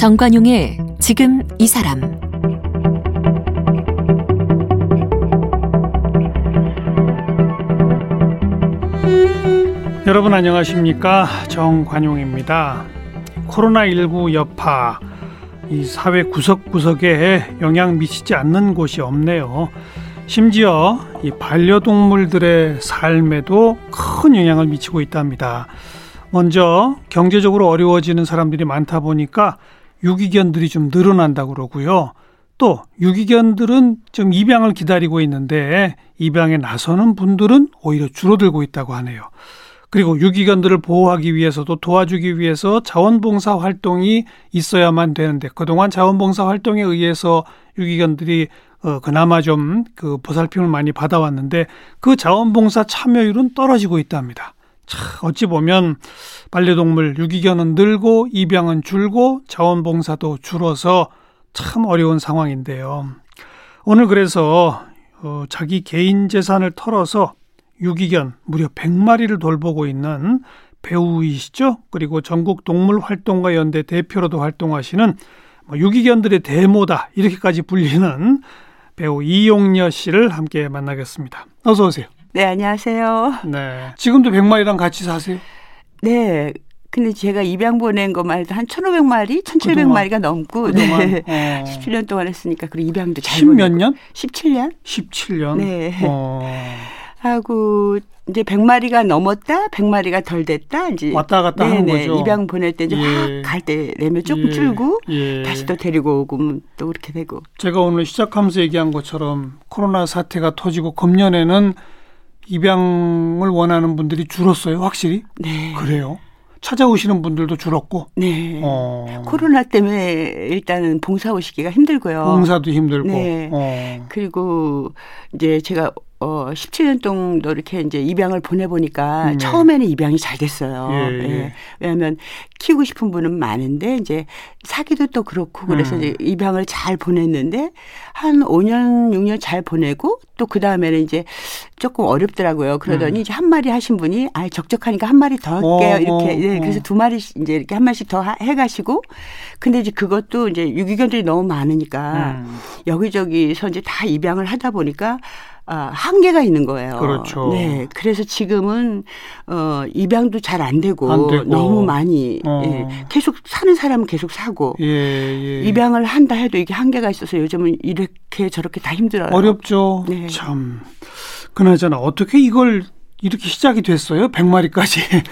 정관용의 지금 이 사람 여러분 안녕하십니까 정관용입니다. 코로나19 여파 이 사회 구석구석에 영향 미치지 않는 곳이 없네요. 심지어 이 반려동물들의 삶에도 큰 영향을 미치고 있답니다. 먼저 경제적으로 어려워지는 사람들이 많다 보니까 유기견들이 좀 늘어난다고 그러고요. 또 유기견들은 좀 입양을 기다리고 있는데 입양에 나서는 분들은 오히려 줄어들고 있다고 하네요. 그리고 유기견들을 보호하기 위해서도 도와주기 위해서 자원봉사 활동이 있어야만 되는데 그동안 자원봉사 활동에 의해서 유기견들이 어, 그나마 좀 그 보살핌을 많이 받아왔는데 그 자원봉사 참여율은 떨어지고 있답니다. 참 어찌 보면 반려동물 유기견은 늘고 입양은 줄고 자원봉사도 줄어서 참 어려운 상황인데요. 오늘 그래서 어, 자기 개인 재산을 털어서 유기견 무려 100마리를 돌보고 있는 배우이시죠. 그리고 전국 동물활동가 연대 대표로도 활동하시는 뭐 유기견들의 대모다 이렇게까지 불리는 배우 이용녀 씨를 함께 만나겠습니다. 어서 오세요. 네, 안녕하세요. 네. 지금도 100마리랑 같이 사세요? 네. 근데 제가 입양 보낸 것만 해도 한 1,500마리, 1,700마리가 넘고 그동안 네. 어. 17년 동안 했으니까 그리고 입양도 잘 10몇 보내고. 년? 17년 17년. 네. 어. 하고 이제 100마리가 넘었다, 100마리가 덜 됐다 이제 왔다 갔다 하는 네네, 거죠. 입양 보낼 때 이제 예. 확갈때 내면 조금 예, 줄고 예. 다시 또 데리고 오고 뭐또 그렇게 되고 제가 오늘 시작하면서 얘기한 것처럼 코로나 사태가 터지고 금년에는 입양을 원하는 분들이 줄었어요, 확실히. 네. 그래요. 찾아오시는 분들도 줄었고. 네. 어. 코로나 때문에 일단은 봉사 오시기가 힘들고요. 봉사도 힘들고. 네. 어. 그리고 이제 제가 어 17년 정도 이렇게 이제 입양을 보내 보니까 네. 처음에는 입양이 잘 됐어요. 예, 예. 왜냐하면 키우고 싶은 분은 많은데 이제 사기도 또 그렇고 그래서 음. 이제 입양을 잘 보냈는데 한 5년 6년 잘 보내고 또 그 다음에는 이제 조금 어렵더라고요. 그러더니 음. 이제 한 마리 하신 분이 아 적적하니까 한 마리 더 어, 할게요. 이렇게 어, 네, 어. 그래서 두 마리 이제 이렇게 한 마리씩 더 하- 해가시고 근데 이제 그것도 이제 유기견들이 너무 많으니까 음. 여기저기서 이제 다 입양을 하다 보니까 아, 한계가 있는 거예요. 그렇죠. 네. 그래서 지금은 어 입양도 잘 안 되고, 안 되고. 너무 많이 어. 예, 계속 사는 사람은 계속 사고 예, 예. 입양을 한다 해도 이게 한계가 있어서 요즘은 이렇게 저렇게 다 힘들어요. 어렵죠. 네. 참. 그나저나 어떻게 이걸 이렇게 시작이 됐어요? 100마리까지.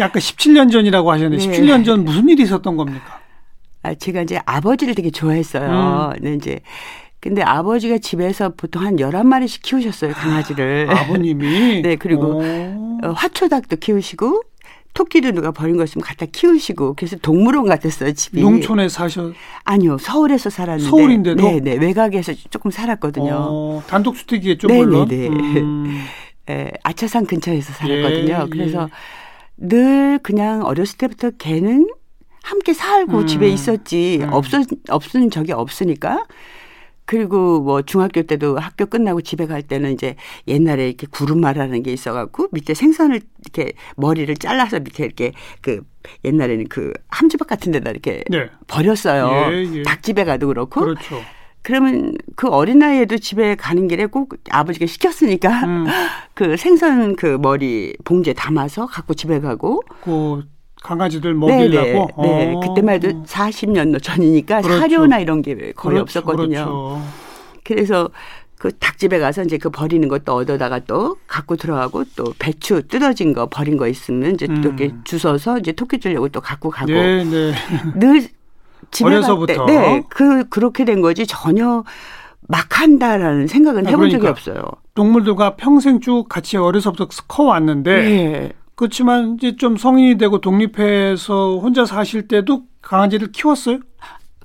아까 17년 전이라고 하셨는데 네. 17년 전 무슨 일이 있었던 겁니까? 아, 제가 이제 아버지를 되게 좋아했어요. 음. 네, 이제 근데 아버지가 집에서 보통 한 11마리씩 키우셨어요, 강아지를. 아버님이 네, 그리고 오. 어, 화초닭도 키우시고 토끼도 누가 버린 거 있으면 갖다 키우시고 그래서 동물원 같았어요 집이. 농촌에 사셔 아니요 서울에서 살았는데. 서울인데도? 네네 외곽에서 조금 살았거든요. 어, 단독주택이겠죠, 네, 물론. 네, 네. 음, 에, 아차산 근처에서 살았거든요. 예, 그래서 늘 그냥 어렸을 때부터 걔는 함께 살고 음. 집에 있었지 음. 없었 없은 적이 없으니까. 그리고 뭐 중학교 때도 학교 끝나고 집에 갈 때는 이제 옛날에 이렇게 구름말하는 게 있어갖고 밑에 생선을 이렇게 머리를 잘라서 밑에 이렇게 그 옛날에는 그 함지박 같은 데다 이렇게 네. 버렸어요. 예, 예. 닭집에 가도 그렇고. 그렇죠. 그러면 그 어린 나이에도 집에 가는 길에 꼭 아버지가 시켰으니까 음, 그 생선 그 머리 봉지에 담아서 갖고 집에 가고 그 강아지들 네네 먹이려고. 네 어. 그때만 해도 40년 전이니까 그렇죠. 사료나 이런 게 거의 그렇죠, 없었거든요. 그렇죠. 그래서 그 닭집에 가서 이제 그 버리는 것도 얻어다가 또 갖고 들어가고 또 배추 뜯어진 거 버린 거 있으면 이제 음. 또 이렇게 주워서 이제 토끼 주려고 또 갖고 가고 네, 네. 늘 집에 어려서부터. 갈 때, 네, 그 그렇게 된 거지 전혀 막 한다라는 생각은 아, 해본 적이 그러니까. 없어요. 동물들과 평생 쭉 같이 어려서부터 커 왔는데 네. 그렇지만 이제 좀 성인이 되고 독립해서 혼자 사실 때도 강아지를 키웠어요?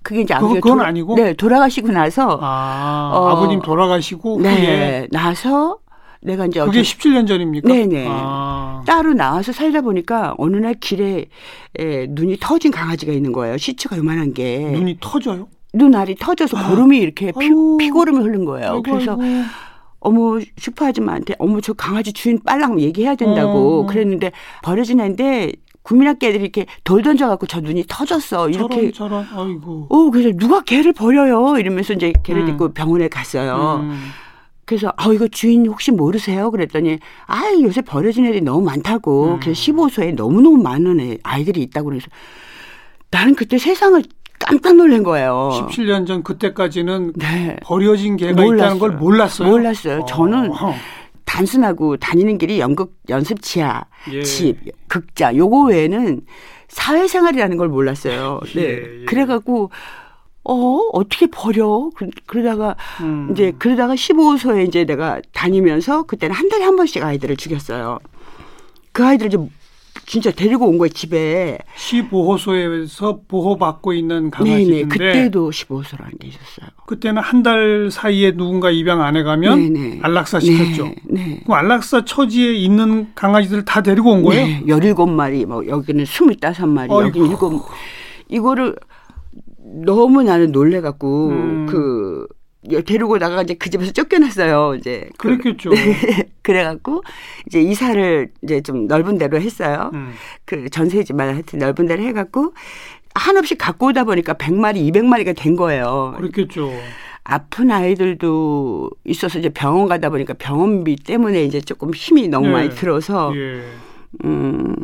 그게 이제 아버지가 그건 돌아- 아니고? 네 돌아가시고 나서 아, 어. 아버님 돌아가시고 후에 네 나서 내가 이제 그게 어떤 17년 전입니까? 네네. 아, 따로 나와서 살다 보니까 어느 날 길에 에, 눈이 터진 강아지가 있는 거예요. 시추가 요만한 게 눈이 터져요? 눈알이 터져서 고름이 이렇게 피. 피고름이 흐른 거예요. 아이고, 그래서 아이고. 어머 슈퍼 아줌마한테 어머 저 강아지 주인 빨랑 얘기해야 된다고 어. 그랬는데 버려진 애인데 국민학교 애들이 이렇게 돌 던져갖고 저 눈이 터졌어. 이렇게. 저런, 저런, 아이고. 오, 그래서 누가 개를 버려요? 이러면서 이제 개를 음. 데리고 병원에 갔어요. 음. 그래서 아 이거 주인 혹시 모르세요? 그랬더니 아 요새 버려진 애들이 너무 많다고. 음. 그래서 15소에 너무너무 많은 애, 아이들이 있다고 그래서 나는 그때 세상을 깜짝 놀란 거예요. 17년 전 그때까지는 네. 버려진 개가 있다는 몰랐어요. 걸 몰랐어요. 몰랐어요. 저는 어. 단순하고 다니는 길이 연극 연습 지하, 예. 집, 극장 요거 외에는 사회생활이라는 걸 몰랐어요. 네. 예, 예. 그래갖고 어 어떻게 버려? 그, 그러다가 음. 이제 그러다가 15호소에 이제 내가 다니면서 그때는 한 달에 한 번씩 아이들을 죽였어요. 그 아이들을 이제 진짜 데리고 온 거예요 집에. 시보호소에서 보호받고 있는 네네. 강아지인데 그때도 15호소라는 게 있었어요. 그때는 한 달 사이에 누군가 입양 안 해가면 네네. 안락사 시켰죠. 네. 네. 그럼 안락사 처지에 있는 강아지들 다 데리고 온 거예요? 네, 17마리, 뭐, 여기는 25마리, 어이구. 여기는 일곱 이거를 너무 나는 놀래갖고, 음. 그, 데리고 나가 이제 그 집에서 쫓겨났어요, 이제. 그- 그랬겠죠. 그래갖고, 이제 이사를 이제 좀 넓은 데로 했어요. 음. 그 전세지만 하여튼 넓은 데로 해갖고, 한없이 갖고 오다 보니까 100마리, 200마리가 된 거예요. 그랬겠죠. 아픈 아이들도 있어서 이제 병원 가다 보니까 병원비 때문에 이제 조금 힘이 너무 예. 많이 들어서, 예. 음,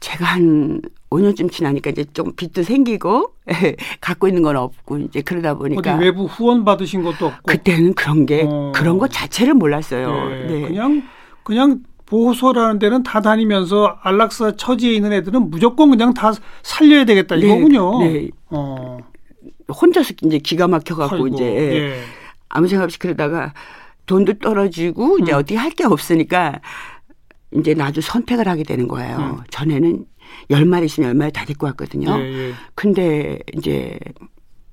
제가 한 5년쯤 지나니까 이제 좀 빚도 생기고, 갖고 있는 건 없고, 이제 그러다 보니까. 어디 외부 후원 받으신 것도 없고. 그때는 그런 게, 어. 그런 것 자체를 몰랐어요. 예. 네. 그냥 그냥 보호소라는 데는 다 다니면서 안락사 처지에 있는 애들은 무조건 그냥 다 살려야 되겠다 네, 이거군요. 네. 어. 혼자서 이제 기가 막혀갖고 이제 예. 아무 생각 없이 그러다가 돈도 떨어지고 이제 음. 어디 할게 없으니까 이제 나도 선택을 하게 되는 거예요. 음. 전에는 열 마리 있으면 열 마리 다 데리고 왔거든요. 예, 예. 근데 이제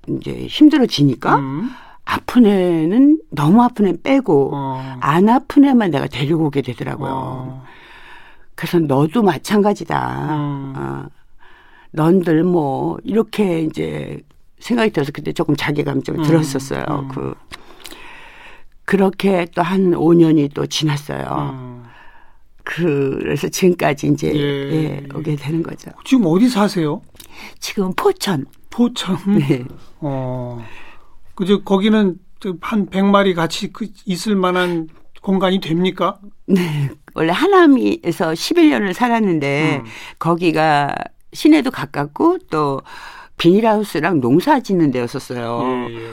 이제 힘들어지니까 음. 아픈 애는 너무 아픈 애 빼고 어. 안 아픈 애만 내가 데리고 오게 되더라고요. 어. 그래서 너도 마찬가지다. 음. 어, 넌들 뭐 이렇게 이제 생각이 들어서 그때 조금 자괴감 좀 음, 들었었어요. 음. 그 그렇게 또 한 5년이 또 지났어요. 음. 그래서 지금까지 이제 예, 예, 예. 오게 되는 거죠. 지금 어디 사세요? 지금 포천. 포천. 네. 어. 그저 거기는 저한 100마리 같이 그 있을 만한 공간이 됩니까? 네. 원래 하남이에서 11년을 살았는데 음. 거기가 시내도 가깝고 또 비닐하우스랑 농사 짓는 데였었어요. 예, 예.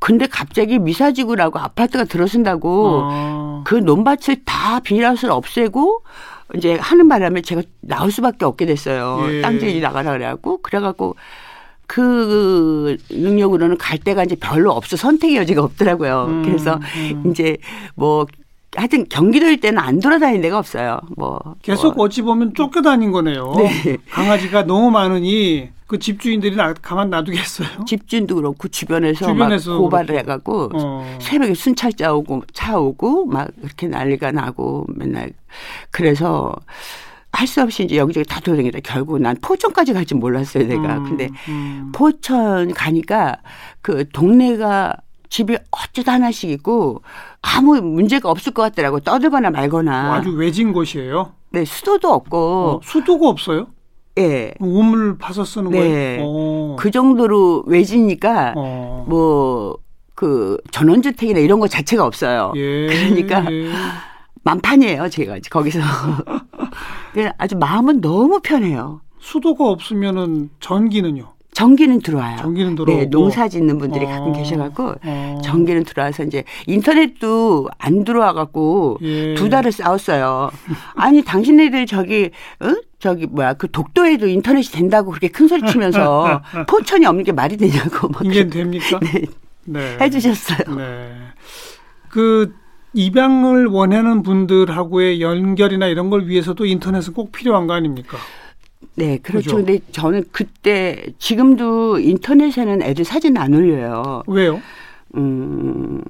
근데 갑자기 미사지구라고 아파트가 들어선다고 어. 그 논밭을 다 비닐하우스를 없애고 이제 하는 바람에 제가 나올 수밖에 없게 됐어요. 예. 땅들이 나가라 그래갖고 그래갖고 그 능력으로는 갈 데가 이제 별로 없어 선택의 여지가 없더라고요. 음, 그래서 음. 이제 뭐 하여튼 경기도일 때는 안 돌아다니는 데가 없어요. 뭐 계속 뭐 어찌 보면 쫓겨다닌 거네요. 네. 강아지가 너무 많으니 그 집주인들이 나, 가만 놔두겠어요. 집주인도 그렇고 주변에서, 주변에서 막 고발을 그렇고. 해갖고 어. 새벽에 순찰자 오고 차 오고 막 그렇게 난리가 나고 맨날 그래서 할수 없이 이제 여기저기 다 돌아다니다 결국 난 포천까지 갈 줄 몰랐어요 내가 음, 근데 음. 포천 가니까 그 동네가 집이 어쩌다 하나씩 있고 아무 문제가 없을 것 같더라고 떠들거나 말거나 아주 외진 곳이에요. 네 수도도 없고 어, 수도가 없어요? 예. 우물 파서 쓰는 네. 거예요. 어. 그 정도로 외지니까 어. 뭐그 전원주택이나 이런 거 자체가 없어요. 예, 그러니까 예. 만판이에요, 제가 거기서. 아주 마음은 너무 편해요. 수도가 없으면은 전기는요. 전기는 들어와요. 전기는 들어오고. 네, 농사 짓는 분들이 어. 가끔 계셔갖고 어. 전기는 들어와서 이제 인터넷도 안 들어와갖고 예. 두 달을 싸웠어요. 아니 당신네들 저기 어? 저기 뭐야 그 독도에도 인터넷이 된다고 그렇게 큰 소리 치면서 포천이 없는 게 말이 되냐고 막 이게 됩니까? 네, 네. 해주셨어요. 네. 그 입양을 원하는 분들하고의 연결이나 이런 걸 위해서도 인터넷은 꼭 필요한 거 아닙니까? 네, 그렇죠. 그죠? 근데 저는 그때 지금도 인터넷에는 애들 사진 안 올려요. 왜요? 음,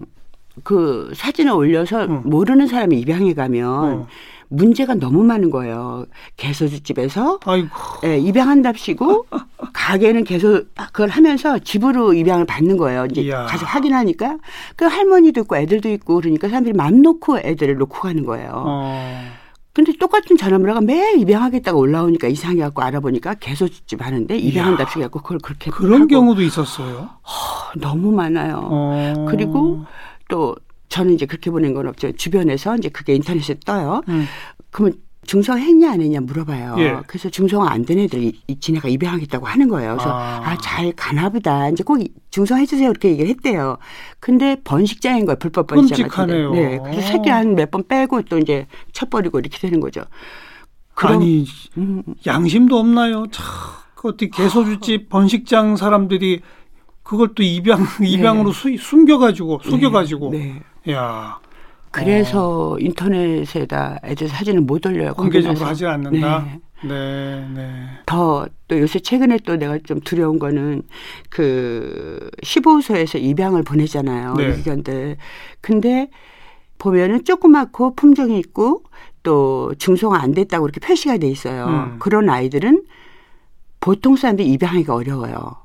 그 사진을 올려서 음. 모르는 사람이 입양해 가면 어. 문제가 너무 많은 거예요. 개소주 집에서 아이고. 예, 입양한답시고 가게는 계속 그걸 하면서 집으로 입양을 받는 거예요. 이제 이야. 가서 확인하니까 그 할머니도 있고 애들도 있고 그러니까 사람들이 맘 놓고 애들을 놓고 가는 거예요. 어. 근데 똑같은 전화문화가 매일 입양하겠다고 올라오니까 이상해 갖고 알아보니까 개소집 하는데 입양한답시고 해갖고 그걸 그렇게 그런 하고 경우도 있었어요. 어, 너무 많아요. 어. 그리고 또 저는 이제 그렇게 보낸 건 없죠. 주변에서 이제 그게 인터넷에 떠요. 음. 그러면 중성했냐 안 했냐 물어봐요. 예. 그래서 중성 안된 애들이 이- 지네가 입양하겠다고 하는 거예요. 그래서 아. 아잘 가나 보다. 이제 꼭 중성해 주세요 이렇게 얘기를 했대요. 근데 번식자인 거예요. 불법 번식자. 같은데. 네. 그래서 새끼 한 몇 번 빼고 또 이제 쳐버리고 이렇게 되는 거죠. 그럼- 아니 음, 양심도 없나요? 참그 어떻게 개소주집 번식장 사람들이 그걸 또 입양 입양으로 수, 숨겨가지고 속여가지고 네. 야 그래서 인터넷에다 애들 사진을 못 올려요. 공개적으로. 하지 않는다. 네. 네, 네. 더 또 요새 최근에 또 내가 좀 두려운 거는 그 15소에서 입양을 보내잖아요. 네. 유기견들. 근데 보면은 조그맣고 품종이 있고 또 중성화 안 됐다고 이렇게 표시가 돼 있어요. 음. 그런 아이들은 보통 사람들이 입양하기가 어려워요.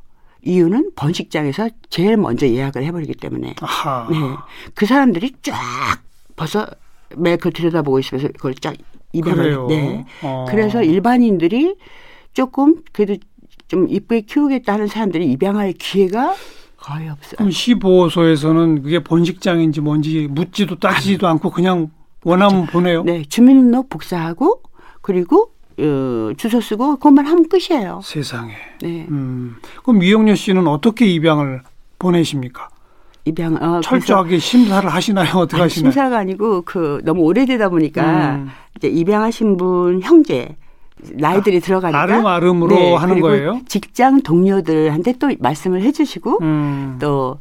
이유는 번식장에서 제일 먼저 예약을 해버리기 때문에. 아하. 네. 그 사람들이 쫙 벌써 매일 그걸 들여다보고 있으면서 그걸 쫙 그래요. 네. 어. 그래서 일반인들이 조금 그래도 좀 이쁘게 키우겠다 하는 사람들이 입양할 기회가 거의 없어요. 그럼 15소에서는 그게 번식장인지 뭔지 묻지도 따지지도 않고 그냥 원하면 보내요. 네, 주민등록 복사하고 그리고 어, 주소 쓰고 그것만 하면 끝이에요. 세상에. 네, 음. 그럼 미영녀 씨는 어떻게 입양을 보내십니까? 입양 어, 철저하게 심사를 하시나요? 어떻게 아니, 하시나요? 심사가 아니고 그 너무 오래되다 보니까 음. 이제 입양하신 분 형제 나이들이 들어가니까 아름 아름으로 네, 하는 거예요? 직장 동료들한테 또 말씀을 해주시고 음. 또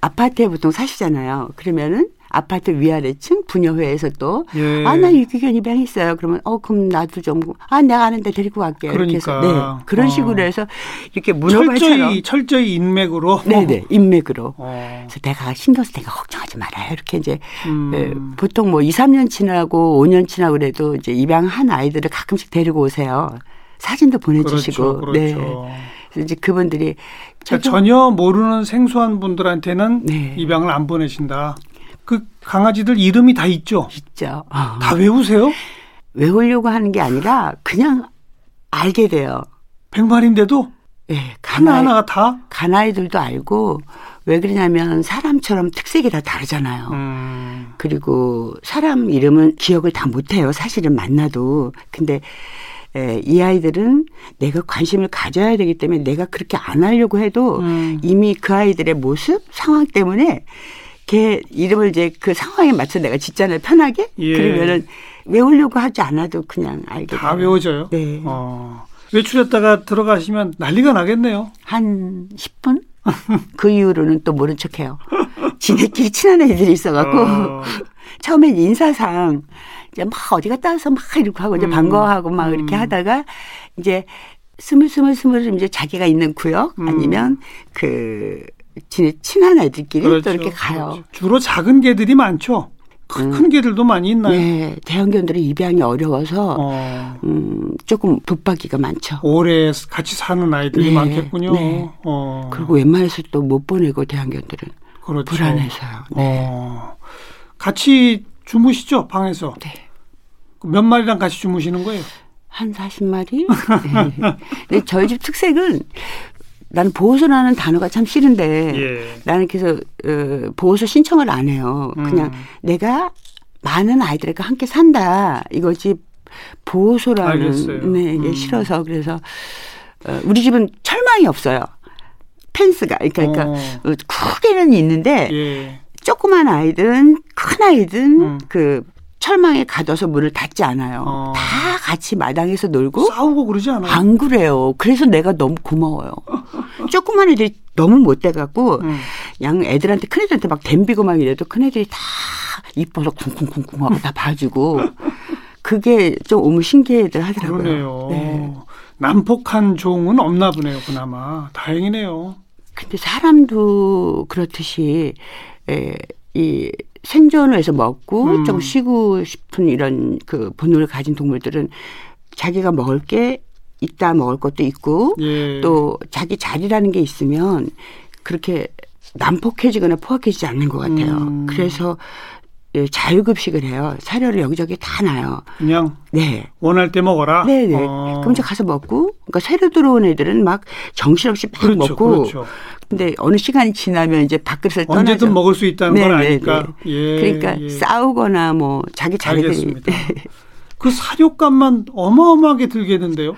아파트에 보통 사시잖아요. 그러면은 아파트 위아래층 분여회에서 또 예. 아, 나 유기견 입양했어요. 그러면 어 그럼 나도 좀 아 내가 아는데 데리고 갈게요. 이렇게 해서 그러니까. 네 그런 어. 식으로 해서 이렇게 문어발처럼 철저히 철저히 인맥으로. 네네 인맥으로. 어. 그래서 내가 신경 쓸 테니까 걱정하지 말아요. 이렇게 이제 음. 예, 보통 뭐 2, 3년 지나고 5년 지나고 그래도 이제 입양한 아이들을 가끔씩 데리고 오세요. 사진도 보내주시고. 그렇죠, 네. 그렇죠. 그래서 이제 그분들이 그러니까 전혀 모르는 생소한 분들한테는 네. 입양을 안 보내신다. 그 강아지들 이름이 다 있죠. 있죠. 어. 다 외우세요? 외우려고 하는 게 아니라 그냥 알게 돼요. 백마리인데도 예, 하나 가나이, 하나가 다. 가나이들도 알고 왜 그러냐면 사람처럼 특색이 다 다르잖아요. 음. 그리고 사람 이름은 기억을 다 못해요. 사실은 만나도. 근데 에, 이 아이들은 내가 관심을 가져야 되기 때문에 내가 그렇게 안 하려고 해도 음. 이미 그 아이들의 모습, 상황 때문에 걔 이름을 이제 그 상황에 맞춰 내가 짓잖아요. 편하게. 예. 그러면은 외우려고 하지 않아도 그냥 알게 다 돼요. 외워져요. 네. 어. 외출했다가 들어가시면 난리가 나겠네요. 한 10분? 그 이후로는 또 모른 척해요. 지네끼리 친한 애들이 있어갖고 어. 처음엔 인사상 이제 막 어디 갔다 와서 막 이렇게 하고 이제 음. 반가워하고 막 이렇게 음. 하다가 이제 스물스물스물 이제 자기가 있는 구역 음. 아니면 그 친한 애들끼리 그렇죠. 또 이렇게 가요. 그렇죠. 주로 작은 개들이 많죠. 큰, 큰 개들도 많이 있나요? 네, 대형견들은 입양이 어려워서 어. 음, 조금 붙박이가 많죠. 오래 같이 사는 아이들이 네, 많겠군요. 네. 어. 그리고 웬만해서 또 못 보내고 대형견들은 그렇죠. 불안해서요. 네. 어. 같이 주무시죠 방에서. 네. 그몇 마리랑 같이 주무시는 거예요? 한 40마리? 네. 근데 저희 집 특색은 나는 보호소라는 단어가 참 싫은데 예. 나는 그래서 어, 보호소 신청을 안 해요. 그냥 음. 내가 많은 아이들과 함께 산다. 이거지 보호소라는 알겠어요. 네, 이게 음. 싫어서 그래서 어, 우리 집은 철망이 없어요. 펜스가 그러니까, 그러니까 어. 어, 크게는 있는데 예. 조그만 아이든 큰 아이든 음. 그 철망에 가둬서 문을 닫지 않아요. 어. 다 같이 마당에서 놀고 싸우고 그러지 않아요? 안 그래요. 그래서 내가 너무 고마워요. 조그만 애들이 너무 못돼갖고 음. 양 애들한테 큰 애들한테 막 댐비고 막 이래도 큰 애들이 다 이뻐서 쿵쿵쿵쿵 하고 다 봐주고 그게 좀 너무 신기해들 하더라고요. 그러네요. 네. 난폭한 종은 없나 보네요, 그나마. 다행이네요. 근데 사람도 그렇듯이 에, 이 생존을 해서 먹고 음. 좀 쉬고 싶은 이런 그 본능을 가진 동물들은 자기가 먹을 게 있다 먹을 것도 있고 예. 또 자기 자리라는 게 있으면 그렇게 난폭해지거나 포악해지지 않는 것 같아요. 음. 그래서 예, 자유급식을 해요. 사료를 여기저기 다 놔요. 그냥 네. 원할 때 먹어라. 네네. 어. 그럼 이제 가서 먹고, 그러니까 새로 들어온 애들은 막 정신없이 막 그렇죠, 먹고, 그렇죠. 근데 어느 시간이 지나면 이제 밥그릇을 떠나죠. 언제든 먹을 수 있다는 걸 네네네. 아니까. 예, 그러니까 예. 싸우거나 뭐 자기 자기들이 알겠습니다. 그 사료값만 어마어마하게 들겠는데요.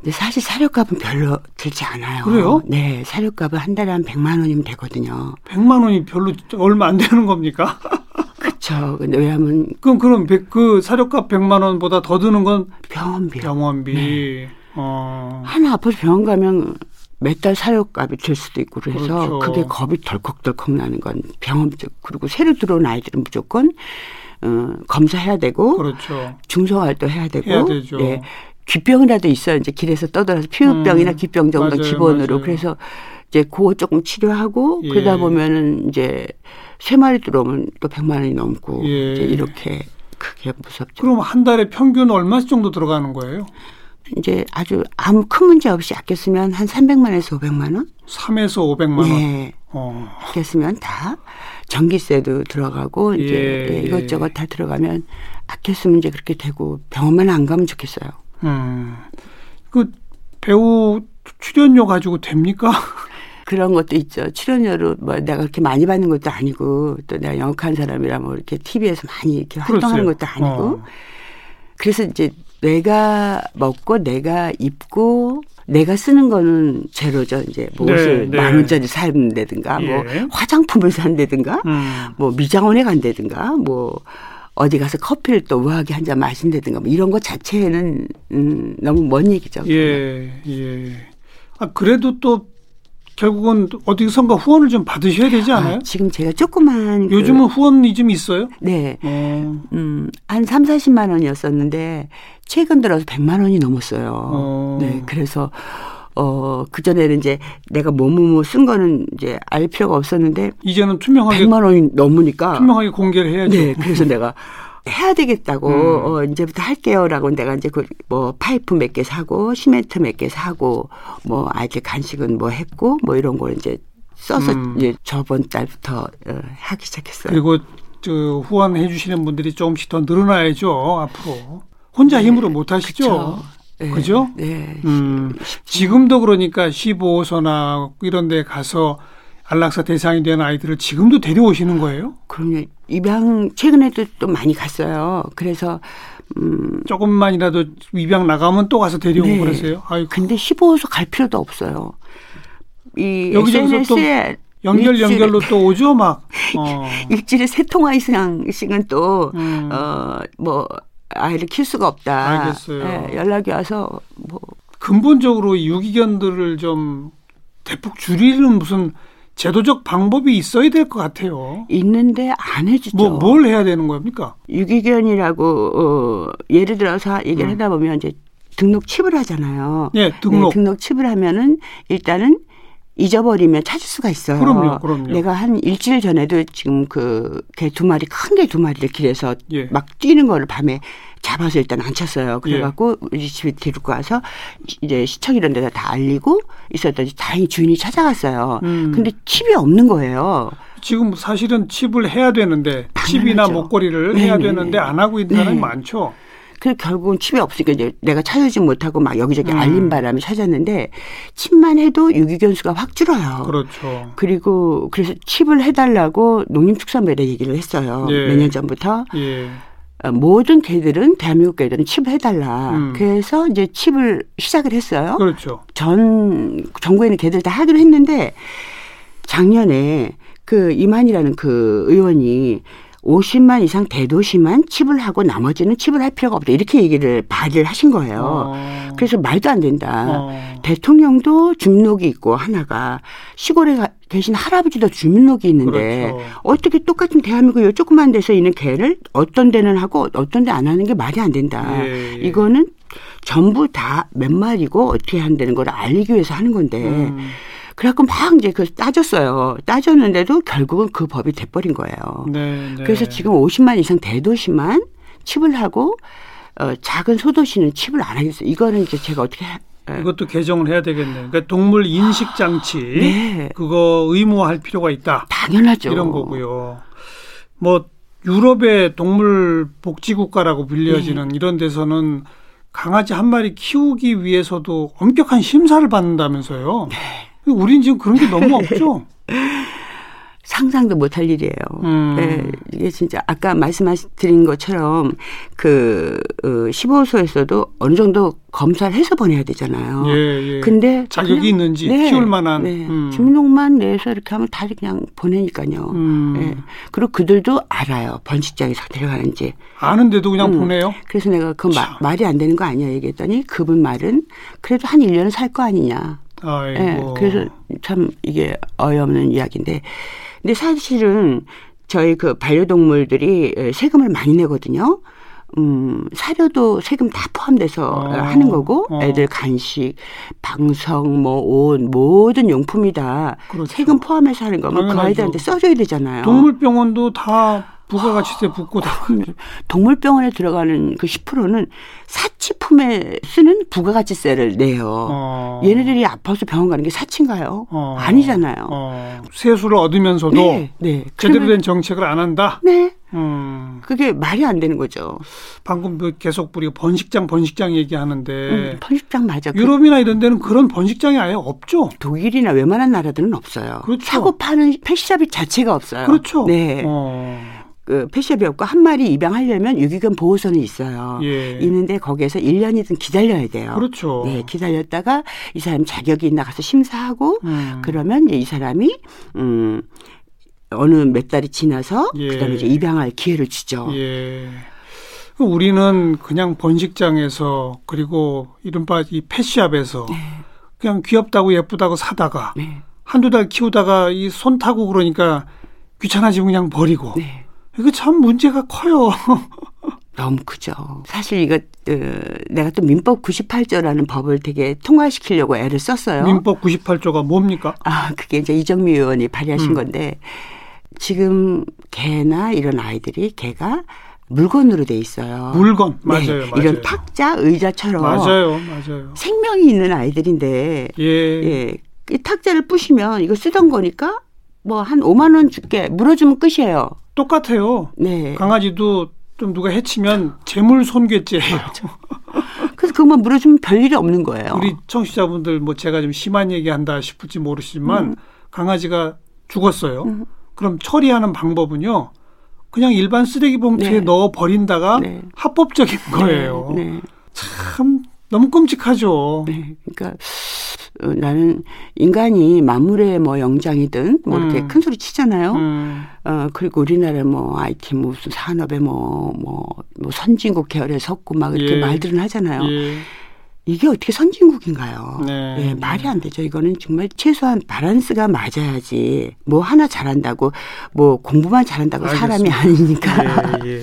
근데 사실 사료값은 별로 들지 않아요. 그래요? 네, 사료값은 한 달에 한 100만 원이면 되거든요. 100만 원이 별로 얼마 안 되는 겁니까? 그렇죠. 근데 왜냐하면 그럼 그럼 백- 그 사료값 100만 원보다 더 드는 건 병원비. 병원비. 네. 어. 하나 아파서 병원 가면 몇 달 사료값이 들 수도 있고 그래서 그렇죠. 그게 겁이 덜컥덜컥 나는 건 병원 그리고 새로 들어온 아이들은 무조건 어, 검사해야 되고 그렇죠. 중성화도 해야 되고 해야 되죠. 예. 귀병이라도 있어요. 이제 길에서 떠돌아서 피부병이나 음, 귀병 정도 맞아요, 기본으로 맞아요. 그래서 이제 그거 조금 치료하고 예. 그러다 보면은 이제 세 마리 들어오면 또 100만 원이 넘고 예. 이제 이렇게 그게 무섭죠. 그럼 한 달에 평균 얼마 정도 들어가는 거예요? 이제 아주 아무 큰 문제 없이 아꼈으면 한 300만에서 500만 원? 3에서 500만 원. 예. 어. 아꼈으면 다 전기세도 들어가고 이제 예, 예, 이것저것 다 들어가면 아꼈으면 이제 그렇게 되고 병원만 안 가면 좋겠어요. 음. 그 배우 출연료 가지고 됩니까? 그런 것도 있죠. 출연료로 뭐 내가 그렇게 많이 받는 것도 아니고 또 내가 영업한 사람이라 뭐 이렇게 TV에서 많이 이렇게 활동하는. 것도 아니고 어. 그래서 이제 내가 먹고 내가 입고 내가 쓰는 거는 제로죠. 이제 뭐 네, 옷을 네. 만 원짜리 산다든가 뭐 예. 화장품을 산다든가 음. 뭐 미장원에 간다든가 뭐 어디 가서 커피를 또 우아하게 한 잔 마신다든가 뭐 이런 것 자체는 음, 너무 먼 얘기죠. 예, 예. 아, 그래도 또 결국은 어디선가 후원을 좀 받으셔야 되지 않아요? 아, 지금 제가 조그만 그- 요즘은 후원이 좀 있어요? 네. 어. 음, 한 3, 40만 원이었었는데 최근 들어서 100만 원이 넘었어요. 어. 네. 그래서 어, 그전에는 이제 내가 뭐뭐뭐 쓴 거는 이제 알 필요가 없었는데 이제는 투명하게 100만 원이 넘으니까 투명하게 공개를 해야죠. 네. 그래서 내가 해야 되겠다고 음. 어, 이제부터 할게요라고 내가 이제 그 뭐 파이프 몇 개 사고 시멘트 몇 개 사고 뭐 아이들 간식은 뭐 했고 뭐 이런 걸 이제 써서 음. 이제 저번 달부터 어, 하기 시작했어요. 그리고 저 후원해 주시는 분들이 조금씩 더 늘어나야죠 앞으로. 혼자 힘으로 못 하시죠. 그쵸. 네. 그죠? 네. 음, 지금도 그러니까 15소나 이런 데 가서 안락사 대상이 된 아이들을 지금도 데려오시는 거예요? 그럼요. 입양 최근에도 또 많이 갔어요. 그래서 음 조금만이라도 입양 나가면 또 가서 데려오고 네. 그러세요? 아이고. 근데 15소 갈 필요도 없어요. 이 여기저기서 또 SNS에 연결 연결로 또 오죠 막. 어. 일주일에 세 통화 이상씩은 또 음. 어뭐 아이를 킬 수가 없다. 알겠어요. 예, 연락이 와서 뭐 근본적으로 이 유기견들을 좀 대폭 줄이는 무슨 제도적 방법이 있어야 될 것 같아요. 있는데 안 해주죠. 뭐 뭘 해야 되는 겁니까? 유기견이라고 어, 예를 들어서 얘기를 음. 하다 보면 이제 등록 칩을 하잖아요. 예, 등록. 네, 등록 칩을 하면은 일단은 잊어버리면 찾을 수가 있어요. 그럼요, 그럼요. 내가 한 일주일 전에도 지금 그 개 두 마리 큰 개 두 마리를 길에서 예. 막 뛰는 거를 밤에 잡아서 일단 안 쳤어요. 그래갖고 우리 집에 데리고 와서 이제 시청 이런 데다 다 알리고 있었더니 다행히 주인이 찾아갔어요. 음. 근데 칩이 없는 거예요. 지금 사실은 칩을 해야 되는데 칩이나 당연하죠. 목걸이를 네, 해야 네, 되는데 네. 안 하고 있는 사람이 네. 많죠. 그 결국은 칩이 없으니까 이제 내가 찾아주지 못하고 막 여기저기 음. 알린 바람에 찾았는데 칩만 해도 유기견 수가 확 줄어요. 그렇죠. 그리고 그래서 칩을 해달라고 농림축산부에 얘기를 했어요. 네. 몇년 전부터 예. 어, 모든 개들은 대한민국 개들은 칩을 해달라. 음. 그래서 이제 칩을 시작을 했어요. 그렇죠. 전 전국에 있는 개들 다 하기로 했는데 작년에 그 이만이라는 그 의원이 50만 이상 대도시만 칩을 하고 나머지는 칩을 할 필요가 없다 이렇게 얘기를 발의를 하신 거예요. 어. 그래서 말도 안 된다. 어. 대통령도 주민록이 있고 하나가 시골에 가- 계신 할아버지도 주민록이 있는데 그렇죠. 어떻게 똑같은 대한민국 요 조그만 데서 있는 개를 어떤 데는 하고 어떤 데 안 하는 게 말이 안 된다. 예, 예. 이거는 전부 다 몇 마리고 어떻게 한다는 걸 알리기 위해서 하는 건데 음. 그래갖고 막 이제 그 따졌어요. 따졌는데도 결국은 그 법이 돼버린 거예요. 네, 네. 그래서 지금 50만 이상 대도시만 칩을 하고 어, 작은 소도시는 칩을 안 하겠어요. 이거는 이제 제가 어떻게 하, 어, 이것도 개정을 해야 되겠네요. 그러니까 동물 인식 장치 네. 그거 의무화할 필요가 있다. 당연하죠. 이런 거고요. 뭐 유럽의 동물 복지 국가라고 불려지는 네. 이런 데서는 강아지 한 마리 키우기 위해서도 엄격한 심사를 받는다면서요. 네. 우린 지금 그런 게 너무 없죠. 상상도 못할 일이에요. 음. 네, 이게 진짜 아까 말씀드린 것처럼 그 어, 15소에서도 어느 정도 검사를 해서 보내야 되잖아요. 예, 예. 근데 자격이 그냥, 있는지 네, 키울 만한 네. 음. 등록만 내서 이렇게 하면 다 그냥 보내니까요. 음. 네. 그리고 그들도 알아요. 번식장에서 데려가는지. 아는데도 그냥 음. 보내요? 그래서 내가 그 마, 말이 안 되는 거 아니야 얘기했더니 그분 말은 그래도 한 1년은 살 거 아니냐. 아이고. 네, 그래서 참 이게 어이없는 이야기인데 근데 사실은 저희 그 반려동물들이 세금을 많이 내거든요. 음, 사료도 세금 다 포함돼서 어. 하는 거고, 어. 애들 간식, 방석, 뭐, 옷, 모든 용품이 다 그렇죠. 세금 포함해서 하는 거면 그 아이들한테 써줘야 되잖아요. 동물병원도 다 부가가치세 붙고 다 동물병원에 들어가는 그 10%는 사치품에 쓰는 부가가치세를 내요. 어. 얘네들이 아파서 병원 가는 게 사치인가요? 어. 아니잖아요. 어. 세수를 얻으면서도 네, 네. 제대로 된 정책을 안 한다. 네. 음. 그게 말이 안 되는 거죠. 방금 그 계속 우리가 번식장 번식장 얘기하는데 음, 번식장 맞아. 유럽이나 이런 데는 그런 번식장이 아예 없죠. 독일이나 웬만한 나라들은 없어요. 그렇죠. 사고 파는 펫샵이 자체가 없어요. 그렇죠. 네. 어. 그 펫샵이 없고 한 마리 입양하려면 유기견 보호소는 있어요. 예. 있는데 거기에서 1년이든 기다려야 돼요. 그렇죠. 네, 기다렸다가 이 사람 자격이 있나 가서 심사하고 음. 그러면 이 사람이 음 어느 몇 달이 지나서 예. 그다음에 이제 입양할 기회를 주죠. 예. 우리는 그냥 번식장에서 그리고 이른바 이 펫샵에서 네. 그냥 귀엽다고 예쁘다고 사다가 네. 한두 달 키우다가 이 손 타고 그러니까 귀찮아지면 그냥 버리고 네. 이거 참 문제가 커요. 너무 크죠. 사실 이거 어, 내가 또 민법 98조라는 법을 되게 통과시키려고 애를 썼어요. 민법 98조가 뭡니까? 아, 그게 이제 이정미 의원이 발의하신 음. 건데 지금 개나 이런 아이들이 개가 물건으로 돼 있어요. 물건 네, 맞아요, 네, 맞아요. 이런 탁자 의자처럼 맞아요, 맞아요. 생명이 있는 아이들인데 예. 예. 이 탁자를 부시면 이거 쓰던 거니까 뭐 한 5만 원 줄게 물어주면 끝이에요. 똑같아요. 네. 강아지도 좀 누가 해치면 재물 손괴죄예요. 그래서 그것만 물어주면 별일이 없는 거예요. 우리 청취자분들 뭐 제가 좀 심한 얘기한다 싶을지 모르시지만 음. 강아지가 죽었어요. 음. 그럼 처리하는 방법은요. 그냥 일반 쓰레기 봉투에 네. 넣어 버린다가 네. 합법적인 거예요. 네. 네. 참 너무 끔찍하죠. 네. 그러니까 어, 나는 인간이 만물의 뭐 영장이든 뭐 이렇게 음. 큰 소리 치잖아요. 음. 어 그리고 우리나라 뭐 IT 무슨 산업에 뭐뭐 뭐, 뭐 선진국 계열에 섰고 막 이렇게 예. 말들은 하잖아요. 예. 이게 어떻게 선진국인가요? 네. 네, 말이 안 되죠. 이거는 정말 최소한 바란스가 맞아야지. 뭐 하나 잘한다고 뭐 공부만 잘한다고 알겠습니다. 사람이 아니니까. 예, 예.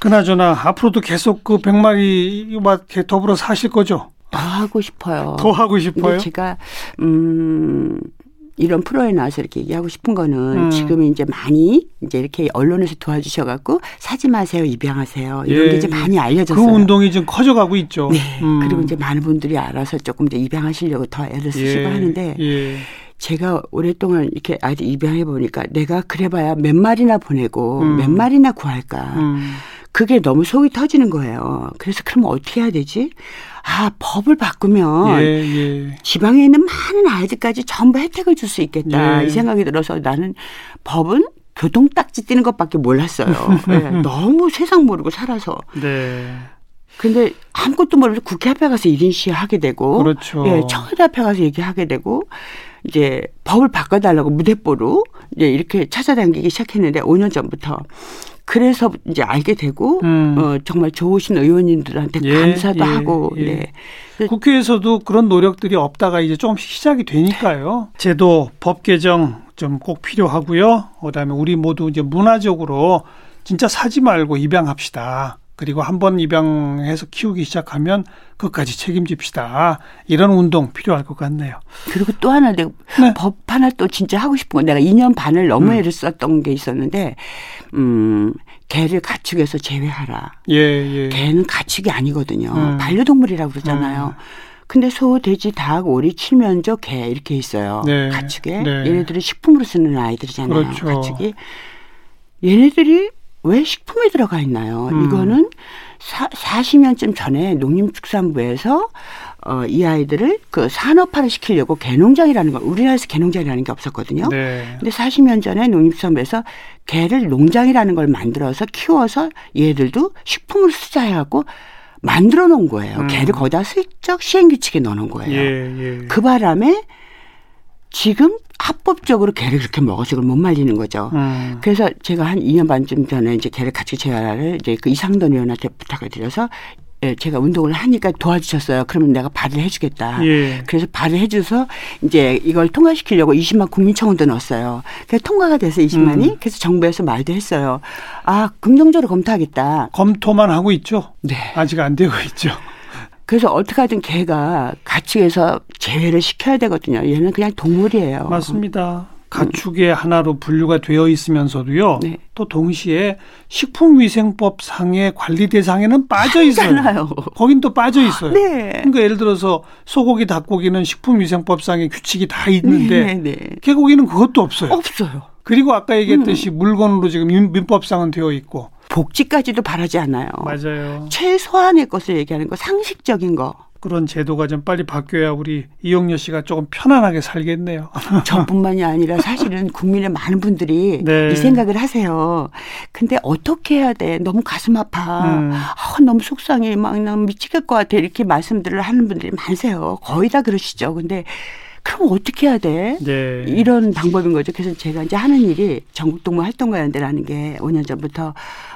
그나저나 앞으로도 계속 그 백마리와 더불어 사실 거죠? 더 하고 싶어요. 더 하고 싶어요? 제가 음 이런 프로에 나와서 이렇게 얘기하고 싶은 거는 음. 지금 이제 많이 이제 이렇게 언론에서 도와주셔갖고 사지 마세요, 입양하세요 이런 예. 게 이제 많이 알려졌어요. 그 운동이 좀 커져가고 있죠. 네. 음. 그리고 이제 많은 분들이 알아서 조금 이제 입양하시려고 더 애를 쓰시고 예. 하는데 예. 제가 오랫동안 이렇게 아직 입양해 보니까 내가 그래봐야 몇 마리나 보내고 음. 몇 마리나 구할까. 음. 그게 너무 속이 터지는 거예요. 그래서 그럼 어떻게 해야 되지? 아, 법을 바꾸면 예, 예. 지방에 있는 많은 아이들까지 전부 혜택을 줄 수 있겠다. 예. 이 생각이 들어서 나는 법은 교통 딱지 띄는 것밖에 몰랐어요. 네, 너무 세상 모르고 살아서. 네. 근데 아무것도 모르고 국회 앞에 가서 1인 시위하게 되고 그렇죠. 예, 청와대 앞에 가서 얘기하게 되고 이제 법을 바꿔달라고 무대뽀로 이제 이렇게 찾아다니기 시작했는데 5년 전부터 그래서 이제 알게 되고 음. 어, 정말 좋으신 의원님들한테 예, 감사도 예, 하고 예. 네. 국회에서도 그런 노력들이 없다가 이제 조금씩 시작이 되니까요. 제도 법 개정 좀 꼭 필요하고요. 그다음에 우리 모두 이제 문화적으로 진짜 사지 말고 입양합시다. 그리고 한 번 입양해서 키우기 시작하면 끝까지 책임집시다. 이런 운동 필요할 것 같네요. 그리고 또 하나 내가 네. 법 하나 또 진짜 하고 싶은 건 내가 2년 반을 너무 음. 애를 썼던 게 있었는데 음 개를 가축에서 제외하라. 예, 예. 개는 가축이 아니거든요. 음. 반려동물이라고 그러잖아요. 음. 근데 소, 돼지, 닭, 오리, 칠면조, 개 이렇게 있어요. 네. 가축에. 네. 얘네들은 식품으로 쓰는 아이들이잖아요. 그렇죠. 가축이. 얘네들이 왜 식품에 들어가 있나요? 음. 이거는 사, 40년쯤 전에 농림축산부에서 어, 이 아이들을 그 산업화를 시키려고 개농장이라는 걸 우리나라에서 개농장이라는 게 없었거든요. 네. 근데 40년 전에 농림축산부에서 개를 농장이라는 걸 만들어서 키워서 얘들도 식품으로 쓰자 해갖고 만들어 놓은 거예요. 음. 개를 거기다 슬쩍 시행규칙에 넣어 놓은 거예요. 예, 예. 그 바람에 지금 합법적으로 개를 그렇게 먹어서 그걸 못 말리는 거죠. 음. 그래서 제가 한 2년 반쯤 전에 이제 개를 같이 재활을 이제 그 이상돈 의원한테 부탁을 드려서 예, 제가 운동을 하니까 도와주셨어요. 그러면 내가 발을 해주겠다. 예. 그래서 발을 해줘서 이제 이걸 통과시키려고 20만 국민청원도 넣었어요. 그래서 통과가 돼서 20만이 음. 그래서 정부에서 말도 했어요. 아 긍정적으로 검토하겠다. 검토만 하고 있죠. 네. 아직 안 되고 있죠. 그래서 어떻게 하든 개가 가축에서 제외를 시켜야 되거든요. 얘는 그냥 동물이에요. 맞습니다. 가축의 하나로 분류가 되어 있으면서도요. 네. 또 동시에 식품위생법 상의 관리 대상에는 빠져 있어요. 거긴 또 빠져 있어요. 네. 그러니까 예를 들어서 소고기, 닭고기는 식품위생법 상의 규칙이 다 있는데 네, 네. 개고기는 그것도 없어요. 없어요. 그리고 아까 얘기했듯이 음. 물건으로 지금 민- 민법상은 되어 있고 복지까지도 바라지 않아요. 맞아요. 최소한의 것을 얘기하는 거, 상식적인 거. 그런 제도가 좀 빨리 바뀌어야 우리 이용녀 씨가 조금 편안하게 살겠네요. 저뿐만이 아니라 사실은 국민의 많은 분들이 네. 이 생각을 하세요. 근데 어떻게 해야 돼? 너무 가슴 아파. 음. 아, 너무 속상해. 막 너무 미치겠을 것 같아. 이렇게 말씀들을 하는 분들이 많으세요. 거의 다 그러시죠. 근데 그럼 어떻게 해야 돼? 네. 이런 방법인 거죠. 그래서 제가 이제 하는 일이 전국동물활동가 연대라는 게 5년 전부터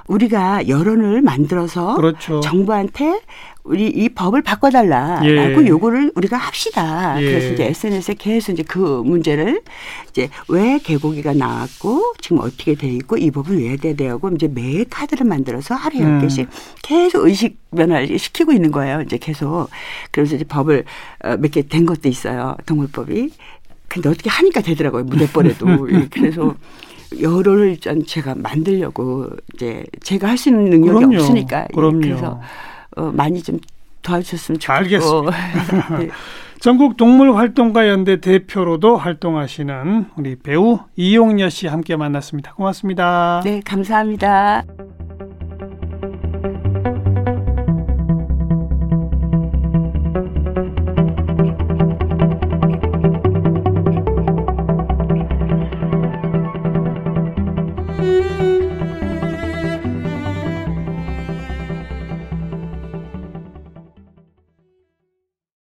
우리가 여론을 만들어서 그렇죠. 정부한테 우리 이 법을 바꿔달라라고 예. 요구를 우리가 합시다. 예. 그래서 이제 SNS에 계속 이제 그 문제를 이제 왜 개고기가 나왔고 지금 어떻게 돼 있고 이 법은 왜 돼야 되고 이제 매일 카드를 만들어서 하루에 음. 열 개씩 계속 의식 변화를 시키고 있는 거예요. 이제 계속 그래서 이제 법을 어, 몇개 된 것도 있어요. 동물법이. 근데 어떻게 하니까 되더라고요. 무대벌에도. 예, 그래서 여론을 일단 제가 만들려고 이제 제가 할 수 있는 능력이 그럼요. 없으니까 예, 그럼요. 그래서 어, 많이 좀 도와주셨으면 좋겠고. 알겠습니다. 네. 전국 동물활동가 연대 대표로도 활동하시는 우리 배우 이용녀 씨 함께 만났습니다. 고맙습니다. 네, 감사합니다.